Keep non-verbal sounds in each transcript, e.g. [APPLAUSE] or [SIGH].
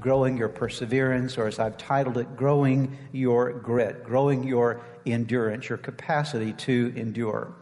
growing your perseverance, or as I've titled it, growing your grit, growing your endurance, your capacity to endure.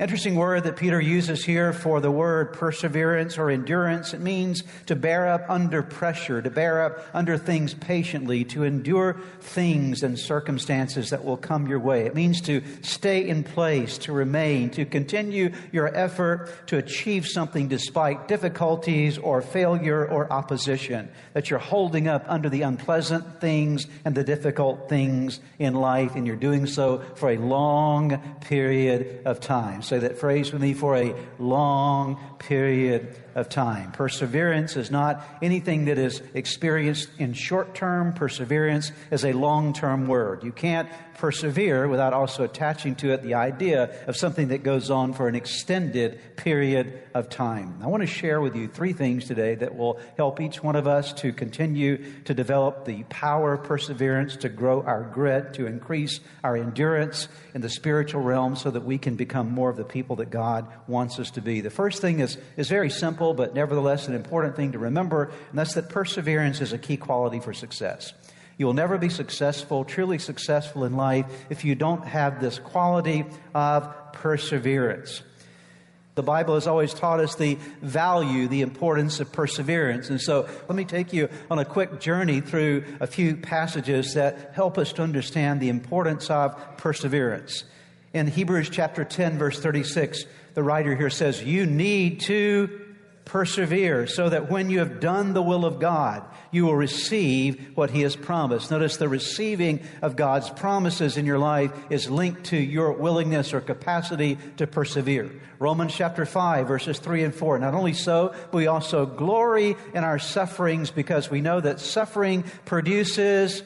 Interesting word that Peter uses here for the word perseverance or endurance. It means to bear up under pressure, to bear up under things patiently, to endure things and circumstances that will come your way. It means to stay in place, to remain, to continue your effort to achieve something despite difficulties or failure or opposition. That you're holding up under the unpleasant things and the difficult things in life, and you're doing so for a long period of time say that phrase with me for a long period of time. Perseverance is not anything that is experienced in short term. Perseverance is a long term word. You can't persevere without also attaching to it the idea of something that goes on for an extended period of time. I want to share with you three things today that will help each one of us to continue to develop the power of perseverance, to grow our grit, to increase our endurance in the spiritual realm so that we can become more of the people that God wants us to be. The first thing is, is very simple, but nevertheless an important thing to remember, and that's that perseverance is a key quality for success. You will never be successful, truly successful in life, if you don't have this quality of perseverance. The Bible has always taught us the value, the importance of perseverance. And so let me take you on a quick journey through a few passages that help us to understand the importance of perseverance. In Hebrews chapter 10, verse 36, the writer here says, You need to persevere so that when you have done the will of God, you will receive what He has promised. Notice the receiving of God's promises in your life is linked to your willingness or capacity to persevere. Romans chapter 5, verses 3 and 4. Not only so, but we also glory in our sufferings because we know that suffering produces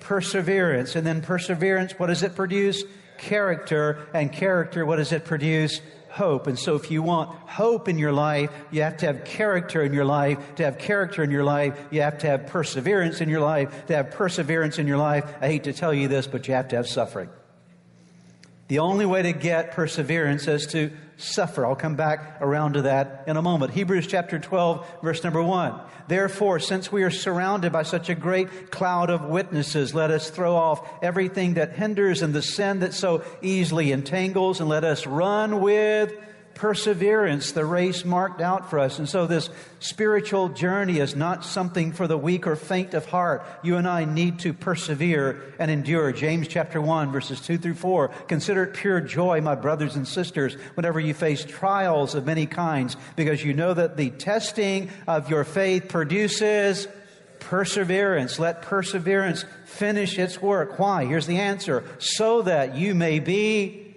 perseverance. And then perseverance, what does it produce? Character. And character, what does it produce? hope. And so if you want hope in your life, you have to have character in your life. To have character in your life, you have to have perseverance in your life. To have perseverance in your life, I hate to tell you this, but you have to have suffering. The only way to get perseverance is to suffer. I'll come back around to that in a moment. Hebrews chapter 12, verse number 1. Therefore, since we are surrounded by such a great cloud of witnesses, let us throw off everything that hinders and the sin that so easily entangles, and let us run with perseverance, the race marked out for us. And so this spiritual journey is not something for the weak or faint of heart. You and I need to persevere and endure. James chapter 1 verses 2 through 4. Consider it pure joy, my brothers and sisters, whenever you face trials of many kinds, because you know that the testing of your faith produces perseverance. Let perseverance finish its work. Why? Here's the answer. So that you may be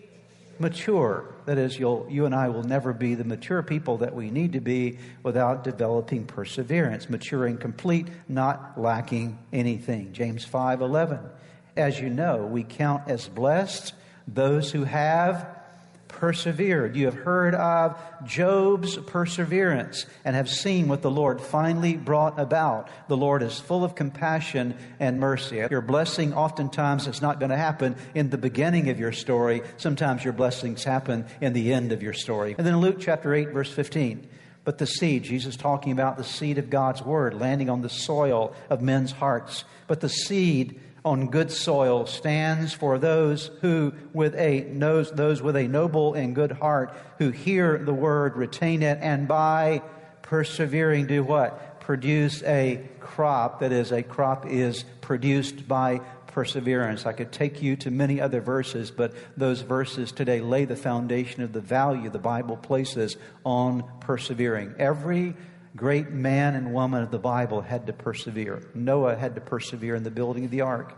mature. That is, you'll, you and I will never be the mature people that we need to be without developing perseverance, maturing complete, not lacking anything. James 5 11. As you know, we count as blessed those who have persevered. You have heard of Job's perseverance and have seen what the Lord finally brought about. The Lord is full of compassion and mercy. Your blessing oftentimes is not going to happen in the beginning of your story. Sometimes your blessings happen in the end of your story. And then Luke chapter 8, verse 15. But the seed, Jesus talking about the seed of God's word landing on the soil of men's hearts. But the seed on good soil stands for those who with a knows those with a noble and good heart who hear the word retain it and by persevering do what produce a crop that is, a crop is produced by perseverance. I could take you to many other verses, but those verses today lay the foundation of the value the Bible places on persevering. Every great man and woman of the Bible had to persevere. Noah had to persevere in the building of the ark.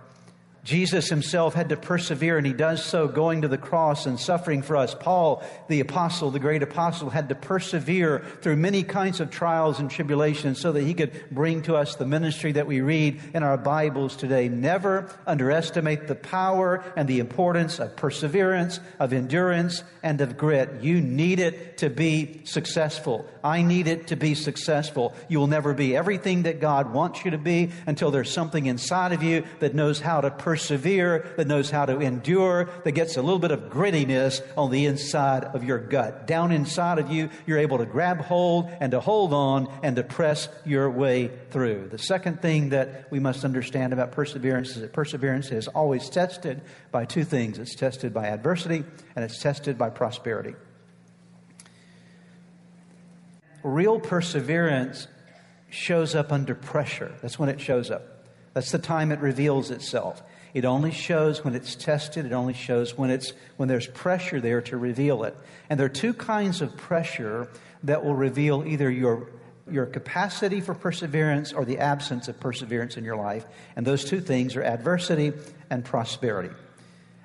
Jesus himself had to persevere, and he does so going to the cross and suffering for us. Paul, the apostle, the great apostle, had to persevere through many kinds of trials and tribulations so that he could bring to us the ministry that we read in our Bibles today. Never underestimate the power and the importance of perseverance, of endurance, and of grit. You need it to be successful. I need it to be successful. You will never be everything that God wants you to be until there's something inside of you that knows how to persevere persevere, that knows how to endure, that gets a little bit of grittiness on the inside of your gut. Down inside of you, you're able to grab hold and to hold on and to press your way through. The second thing that we must understand about perseverance is that perseverance is always tested by two things it's tested by adversity and it's tested by prosperity. Real perseverance shows up under pressure. That's when it shows up. That's the time it reveals itself. It only shows when it's tested. It only shows when it's when there's pressure there to reveal it. And there are two kinds of pressure that will reveal either your your capacity for perseverance or the absence of perseverance in your life. And those two things are adversity and prosperity.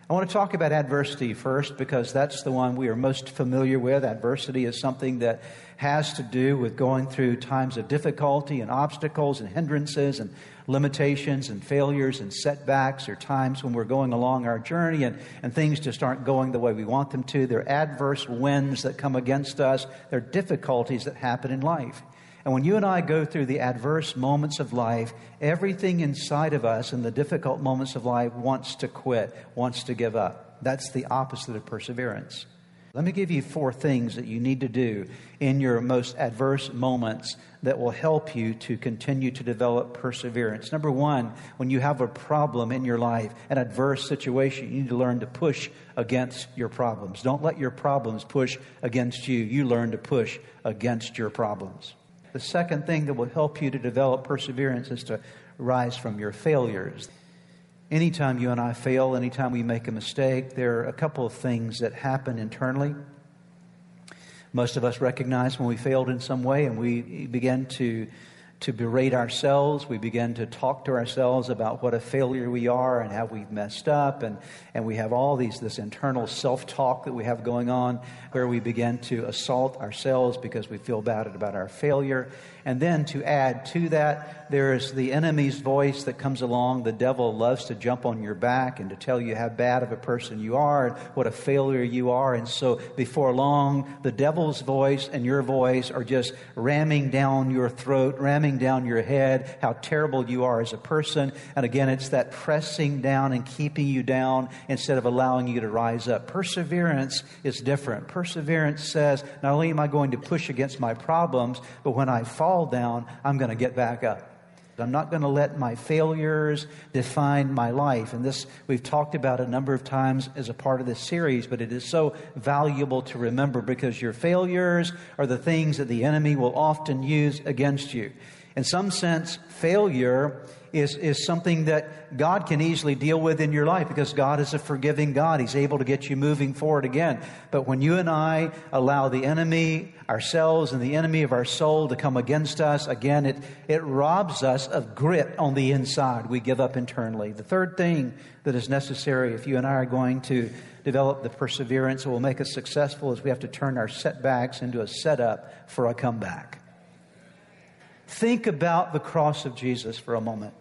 I want to talk about adversity first because that's the one we are most familiar with. Adversity is something that has to do with going through times of difficulty and obstacles and hindrances and limitations and failures and setbacks or times when we're going along our journey and, and things just aren't going the way we want them to. They're adverse winds that come against us. They're difficulties that happen in life. And when you and I go through the adverse moments of life, everything inside of us in the difficult moments of life wants to quit, wants to give up. That's the opposite of perseverance. Let me give you four things that you need to do in your most adverse moments that will help you to continue to develop perseverance. Number one, when you have a problem in your life, an adverse situation, you need to learn to push against your problems. Don't let your problems push against you. You learn to push against your problems. The second thing that will help you to develop perseverance is to rise from your failures. Anytime you and I fail, anytime we make a mistake, there are a couple of things that happen internally. Most of us recognize when we failed in some way and we begin to, to berate ourselves. We begin to talk to ourselves about what a failure we are and how we've messed up. And, and we have all these, this internal self talk that we have going on where we begin to assault ourselves because we feel bad about our failure. And then to add to that, there is the enemy's voice that comes along. The devil loves to jump on your back and to tell you how bad of a person you are and what a failure you are. And so before long, the devil's voice and your voice are just ramming down your throat, ramming down your head, how terrible you are as a person. And again, it's that pressing down and keeping you down instead of allowing you to rise up. Perseverance is different. Perseverance says, not only am I going to push against my problems, but when I fall, down, I'm going to get back up. I'm not going to let my failures define my life. And this we've talked about a number of times as a part of this series, but it is so valuable to remember because your failures are the things that the enemy will often use against you. In some sense, failure is, is something that God can easily deal with in your life because God is a forgiving God. He's able to get you moving forward again. But when you and I allow the enemy, ourselves, and the enemy of our soul to come against us, again, it, it robs us of grit on the inside. We give up internally. The third thing that is necessary if you and I are going to develop the perseverance that will make us successful is we have to turn our setbacks into a setup for a comeback. Think about the cross of Jesus for a moment.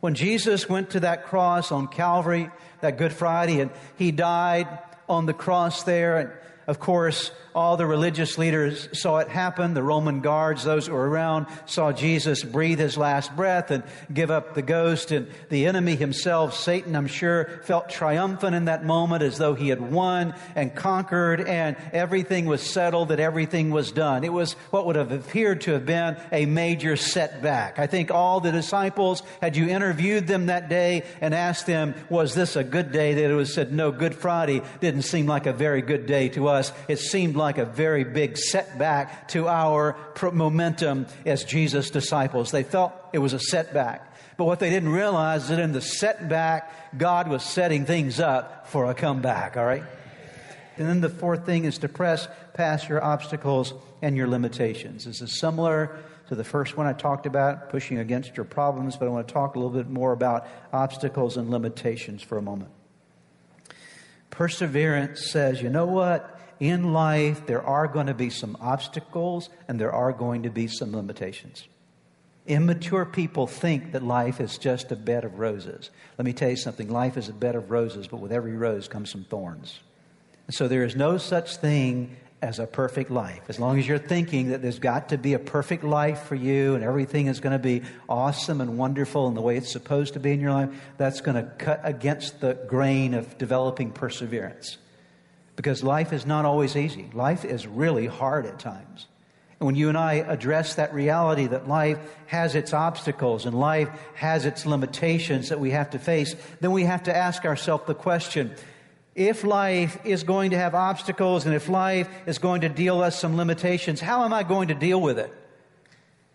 When Jesus went to that cross on Calvary, that Good Friday, and he died on the cross there, and of course, all the religious leaders saw it happen. The Roman guards, those who were around, saw Jesus breathe his last breath and give up the ghost. And the enemy himself, Satan, I'm sure, felt triumphant in that moment as though he had won and conquered and everything was settled, that everything was done. It was what would have appeared to have been a major setback. I think all the disciples, had you interviewed them that day and asked them, was this a good day? They would have said, no, Good Friday didn't seem like a very good day to us, it seemed like a very big setback to our momentum as Jesus' disciples. They felt it was a setback. But what they didn't realize is that in the setback, God was setting things up for a comeback, all right? And then the fourth thing is to press past your obstacles and your limitations. This is similar to the first one I talked about, pushing against your problems, but I want to talk a little bit more about obstacles and limitations for a moment. Perseverance says, you know what? In life, there are going to be some obstacles and there are going to be some limitations. Immature people think that life is just a bed of roses. Let me tell you something life is a bed of roses, but with every rose comes some thorns. And So there is no such thing as a perfect life. As long as you're thinking that there's got to be a perfect life for you and everything is going to be awesome and wonderful in the way it's supposed to be in your life, that's going to cut against the grain of developing perseverance. Because life is not always easy. Life is really hard at times. And when you and I address that reality that life has its obstacles and life has its limitations that we have to face, then we have to ask ourselves the question, if life is going to have obstacles and if life is going to deal us some limitations, how am I going to deal with it?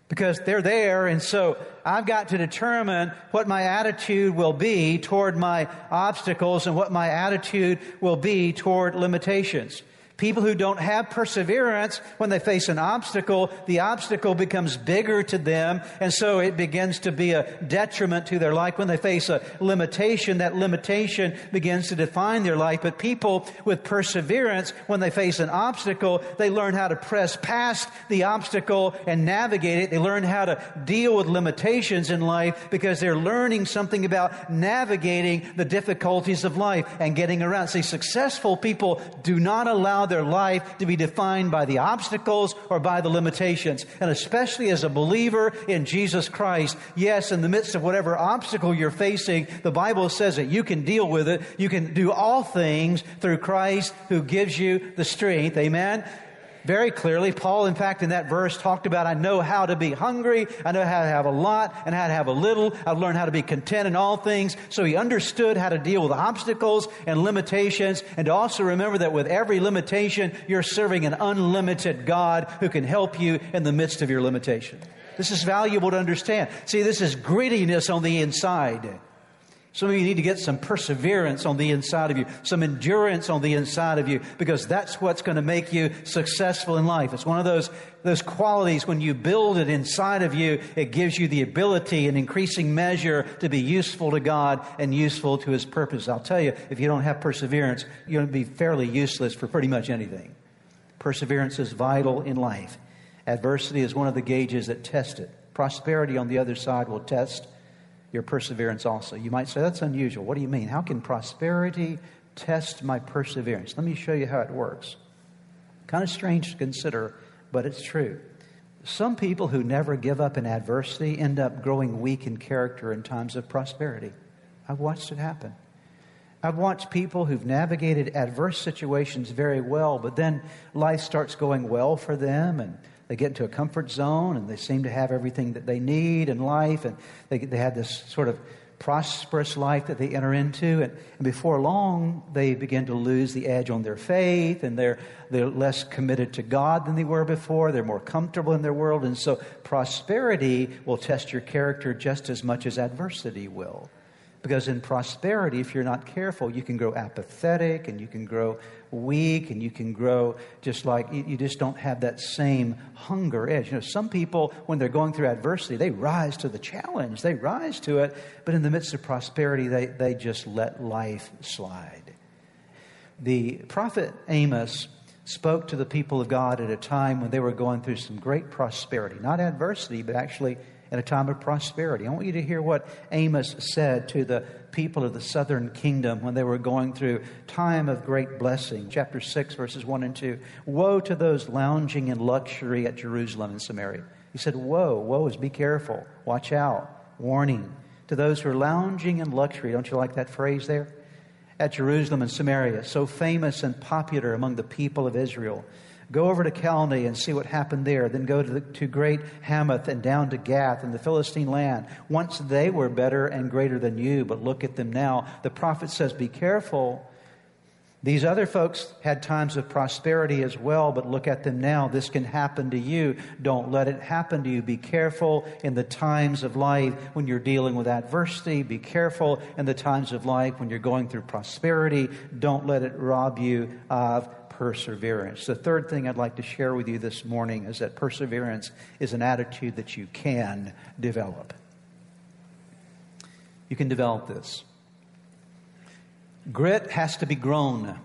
Because they're there, and so I've got to determine what my attitude will be toward my obstacles and what my attitude will be toward limitations. People who don't have perseverance, when they face an obstacle, the obstacle becomes bigger to them, and so it begins to be a detriment to their life. When they face a limitation, that limitation begins to define their life. But people with perseverance, when they face an obstacle, they learn how to press past the obstacle and navigate it. They learn how to deal with limitations in life because they're learning something about navigating the difficulties of life and getting around. See, successful people do not allow their life to be defined by the obstacles or by the limitations. And especially as a believer in Jesus Christ, yes, in the midst of whatever obstacle you're facing, the Bible says that you can deal with it. You can do all things through Christ who gives you the strength. Amen very clearly. Paul, in fact, in that verse talked about, I know how to be hungry, I know how to have a lot and how to have a little. I've learned how to be content in all things. So he understood how to deal with obstacles and limitations and to also remember that with every limitation, you're serving an unlimited God who can help you in the midst of your limitation. This is valuable to understand. See, this is grittiness on the inside. Some of you need to get some perseverance on the inside of you, some endurance on the inside of you, because that's what's going to make you successful in life. It's one of those, those qualities when you build it inside of you, it gives you the ability in increasing measure to be useful to God and useful to His purpose. I'll tell you, if you don't have perseverance, you're going to be fairly useless for pretty much anything. Perseverance is vital in life. Adversity is one of the gauges that test it. Prosperity on the other side will test your perseverance also. You might say, that's unusual. What do you mean? How can prosperity test my perseverance? Let me show you how it works. Kind of strange to consider, but it's true. Some people who never give up in adversity end up growing weak in character in times of prosperity. I've watched it happen. I've watched people who've navigated adverse situations very well, but then life starts going well for them and they get into a comfort zone and they seem to have everything that they need in life and they, they have this sort of prosperous life that they enter into and, and, before long they begin to lose the edge on their faith and they're, they're less committed to god than they were before. They're more comfortable in their world and so prosperity will test your character just as much as adversity will because in prosperity, if you're not careful, you can grow apathetic and you can grow weak and you can grow just like you just don't have that same hunger edge. You know, some people, when they're going through adversity, they rise to the challenge, they rise to it, but in the midst of prosperity, they, they just let life slide. The prophet Amos spoke to the people of God at a time when they were going through some great prosperity, not adversity, but actually in a time of prosperity. I want you to hear what Amos said to the people of the southern kingdom when they were going through time of great blessing. Chapter 6, verses 1 and 2. Woe to those lounging in luxury at Jerusalem and Samaria. He said, Woe, woe is be careful, watch out, warning to those who are lounging in luxury. Don't you like that phrase there? At Jerusalem and Samaria, so famous and popular among the people of Israel. Go over to Calneh and see what happened there. Then go to, the, to great Hamath and down to Gath and the Philistine land. Once they were better and greater than you, but look at them now. The prophet says, Be careful These other folks had times of prosperity as well, but look at them now. This can happen to you. Don't let it happen to you. Be careful in the times of life when you're dealing with adversity. Be careful in the times of life when you're going through prosperity. Don't let it rob you of perseverance. The third thing I'd like to share with you this morning is that perseverance is an attitude that you can develop. You can develop this. Grit has to be grown.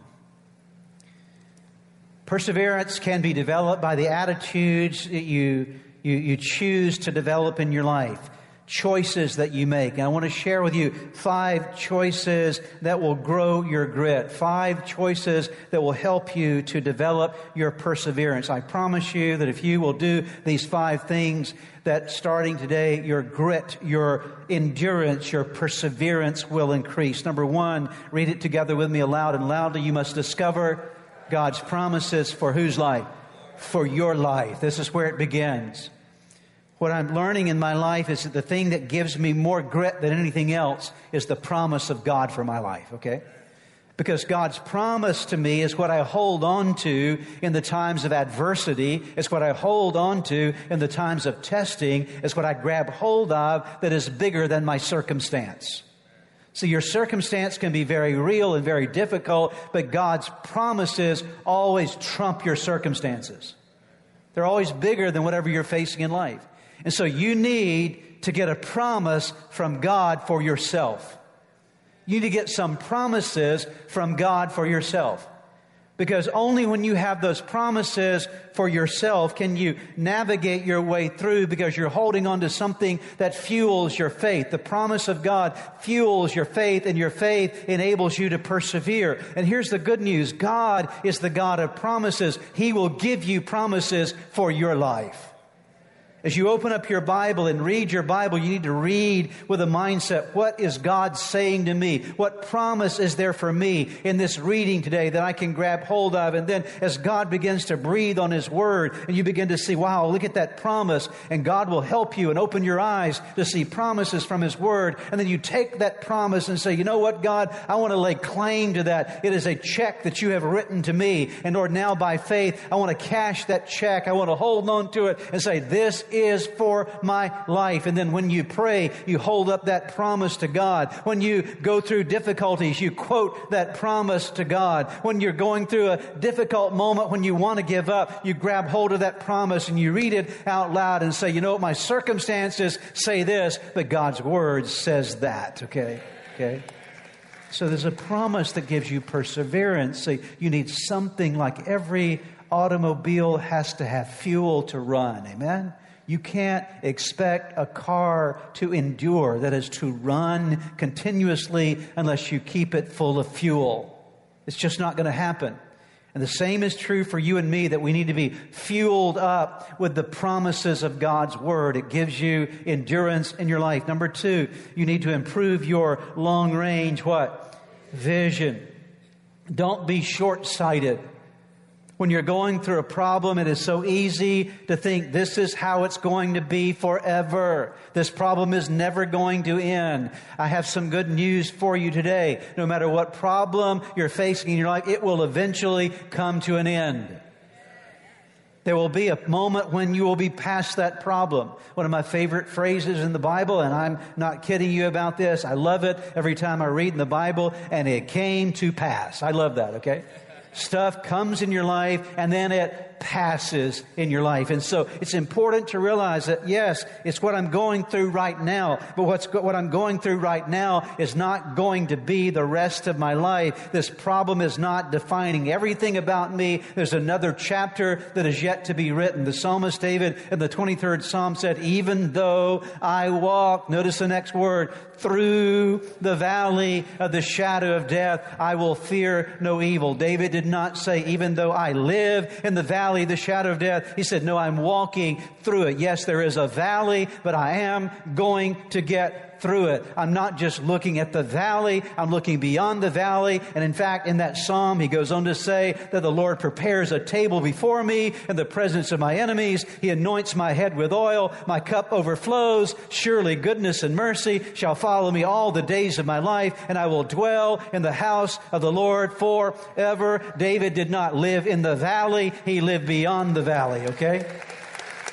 Perseverance can be developed by the attitudes that you, you, you choose to develop in your life, choices that you make. And I want to share with you five choices that will grow your grit, five choices that will help you to develop your perseverance. I promise you that if you will do these five things, that starting today, your grit, your endurance, your perseverance will increase. Number one, read it together with me aloud and loudly. You must discover God's promises for whose life? For your life. This is where it begins. What I'm learning in my life is that the thing that gives me more grit than anything else is the promise of God for my life, okay? Because God's promise to me is what I hold on to in the times of adversity. It's what I hold on to in the times of testing. It's what I grab hold of that is bigger than my circumstance. See, your circumstance can be very real and very difficult, but God's promises always trump your circumstances. They're always bigger than whatever you're facing in life. And so you need to get a promise from God for yourself. You need to get some promises from God for yourself. Because only when you have those promises for yourself can you navigate your way through because you're holding on to something that fuels your faith. The promise of God fuels your faith and your faith enables you to persevere. And here's the good news. God is the God of promises. He will give you promises for your life. As you open up your Bible and read your Bible, you need to read with a mindset. What is God saying to me? What promise is there for me in this reading today that I can grab hold of? And then as God begins to breathe on His Word and you begin to see, wow, look at that promise. And God will help you and open your eyes to see promises from His Word. And then you take that promise and say, you know what, God, I want to lay claim to that. It is a check that you have written to me. And Lord, now by faith, I want to cash that check. I want to hold on to it and say, this is for my life. And then when you pray, you hold up that promise to God. When you go through difficulties, you quote that promise to God. When you're going through a difficult moment, when you want to give up, you grab hold of that promise and you read it out loud and say, you know what, my circumstances say this, but God's word says that, okay? Okay? So there's a promise that gives you perseverance. So you need something like every automobile has to have fuel to run. Amen? You can't expect a car to endure, that is, to run continuously unless you keep it full of fuel. It's just not going to happen. And the same is true for you and me that we need to be fueled up with the promises of God's Word. It gives you endurance in your life. Number two, you need to improve your long range what? Vision. Don't be short sighted. When you're going through a problem, it is so easy to think this is how it's going to be forever. This problem is never going to end. I have some good news for you today. No matter what problem you're facing in your life, it will eventually come to an end. There will be a moment when you will be past that problem. One of my favorite phrases in the Bible, and I'm not kidding you about this. I love it every time I read in the Bible, and it came to pass. I love that, okay? Stuff comes in your life and then it passes in your life. And so it's important to realize that yes, it's what I'm going through right now, but what's what I'm going through right now is not going to be the rest of my life. This problem is not defining everything about me. There's another chapter that is yet to be written. The psalmist David in the 23rd Psalm said, even though I walk, notice the next word, through the valley of the shadow of death, I will fear no evil. David did not say, even though I live in the valley valley, the shadow of death. He said, No, I'm walking through it. Yes, there is a valley, but I am going to get through it. I'm not just looking at the valley, I'm looking beyond the valley. And in fact, in that psalm, he goes on to say that the Lord prepares a table before me in the presence of my enemies. He anoints my head with oil, my cup overflows. Surely goodness and mercy shall follow me all the days of my life, and I will dwell in the house of the Lord forever. David did not live in the valley, he lived beyond the valley, okay?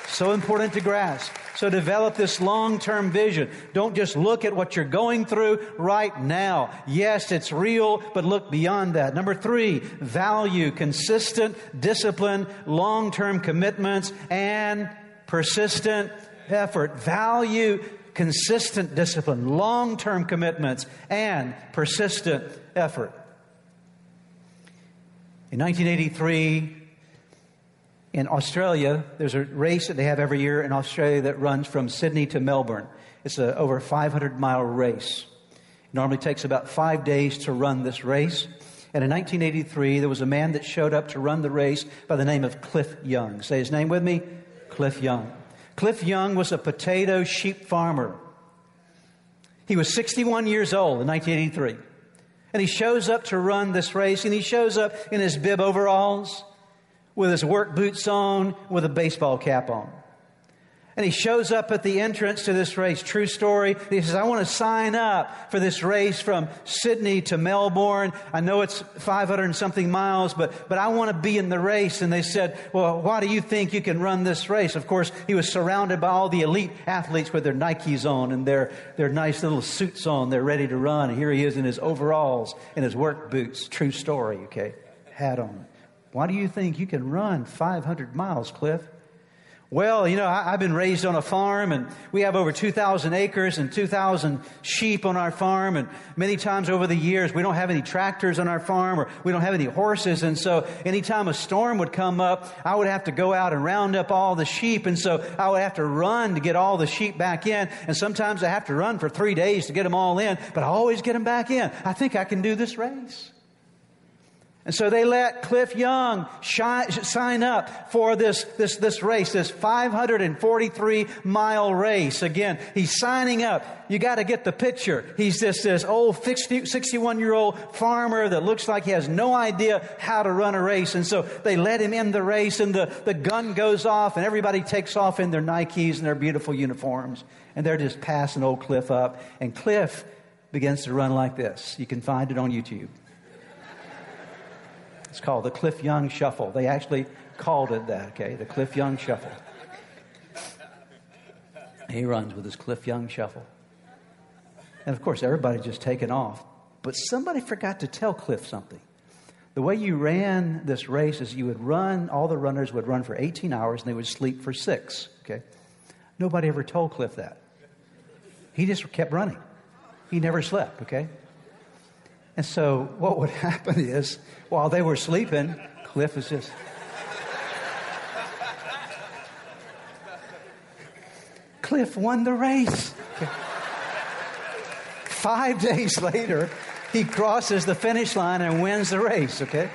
So important to grasp. So develop this long-term vision. Don't just look at what you're going through right now. Yes, it's real, but look beyond that. Number three, value consistent discipline, long-term commitments, and persistent effort. Value consistent discipline, long-term commitments, and persistent effort. In 1983, in Australia, there's a race that they have every year in Australia that runs from Sydney to Melbourne. It's a over 500 mile race. It normally takes about five days to run this race. And in 1983, there was a man that showed up to run the race by the name of Cliff Young. Say his name with me Cliff Young. Cliff Young was a potato sheep farmer. He was 61 years old in 1983. And he shows up to run this race, and he shows up in his bib overalls with his work boots on, with a baseball cap on. And he shows up at the entrance to this race. True story. He says, I want to sign up for this race from Sydney to Melbourne. I know it's 500 and something miles, but, but I want to be in the race. And they said, Well, why do you think you can run this race? Of course, he was surrounded by all the elite athletes with their Nikes on and their, their nice little suits on. They're ready to run. And here he is in his overalls and his work boots. True story, okay? Hat on. Why do you think you can run 500 miles, Cliff? Well, you know, I, have been raised on a farm and we have over 2,000 acres and 2,000 sheep on our farm. And many times over the years, we don't have any tractors on our farm or we don't have any horses. And so anytime a storm would come up, I would have to go out and round up all the sheep. And so I would have to run to get all the sheep back in. And sometimes I have to run for three days to get them all in, but I always get them back in. I think I can do this race. And so they let Cliff Young sign up for this, this, this race, this 543 mile race. Again, he's signing up. You got to get the picture. He's just this old 61 year old farmer that looks like he has no idea how to run a race. And so they let him in the race and the, the gun goes off and everybody takes off in their Nikes and their beautiful uniforms. And they're just passing old Cliff up. And Cliff begins to run like this. You can find it on YouTube. It's called the Cliff Young Shuffle. They actually called it that, okay? The Cliff Young Shuffle. He runs with his Cliff Young Shuffle. And of course, everybody's just taken off. But somebody forgot to tell Cliff something. The way you ran this race is you would run, all the runners would run for 18 hours and they would sleep for six, okay? Nobody ever told Cliff that. He just kept running. He never slept, okay? And so what would [LAUGHS] happen is, while they were sleeping, Cliff was just. Cliff won the race. Five days later, he crosses the finish line and wins the race, okay?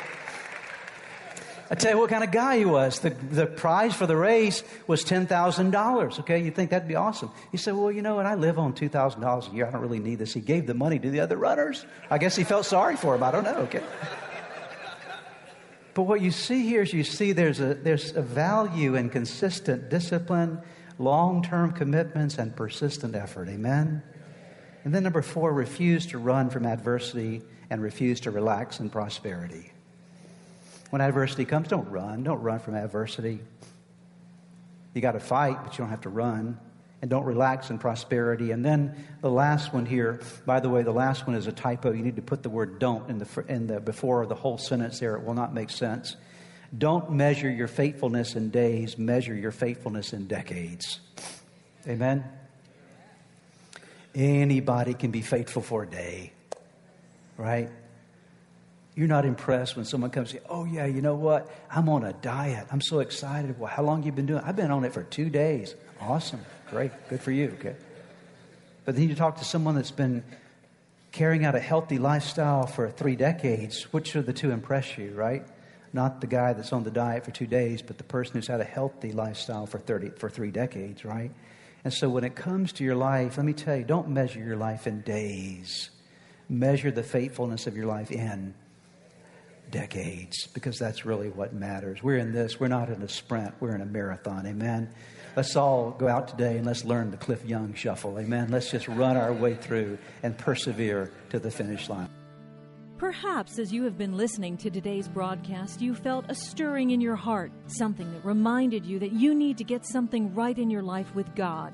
I tell you what kind of guy he was. The, the prize for the race was $10,000. Okay, you think that'd be awesome. He said, Well, you know what? I live on $2,000 a year. I don't really need this. He gave the money to the other runners. I guess he felt sorry for him. I don't know. Okay. [LAUGHS] But what you see here is you see there's a, there's a value in consistent discipline, long term commitments, and persistent effort. Amen? And then number four, refuse to run from adversity and refuse to relax in prosperity. When adversity comes, don't run. Don't run from adversity. You got to fight, but you don't have to run. And don't relax in prosperity. And then the last one here, by the way, the last one is a typo. You need to put the word don't in the, in the before the whole sentence there. It will not make sense. Don't measure your faithfulness in days, measure your faithfulness in decades. Amen? Anybody can be faithful for a day, right? You're not impressed when someone comes and says, Oh, yeah, you know what? I'm on a diet. I'm so excited. Well, how long you been doing I've been on it for two days. Awesome. Great. Good for you. Okay. But then you talk to someone that's been carrying out a healthy lifestyle for three decades. Which of the two impress you, right? Not the guy that's on the diet for two days, but the person who's had a healthy lifestyle for, 30, for three decades, right? And so when it comes to your life, let me tell you, don't measure your life in days. Measure the faithfulness of your life in decades because that's really what matters. We're in this, we're not in a sprint, we're in a marathon. Amen. Let's all go out today and let's learn the Cliff Young shuffle. Amen. Let's just run our way through and persevere to the finish line. Perhaps as you have been listening to today's broadcast, you felt a stirring in your heart, something that reminded you that you need to get something right in your life with God.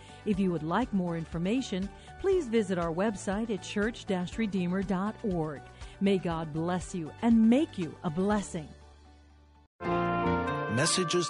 If you would like more information, please visit our website at church redeemer.org. May God bless you and make you a blessing. Messages.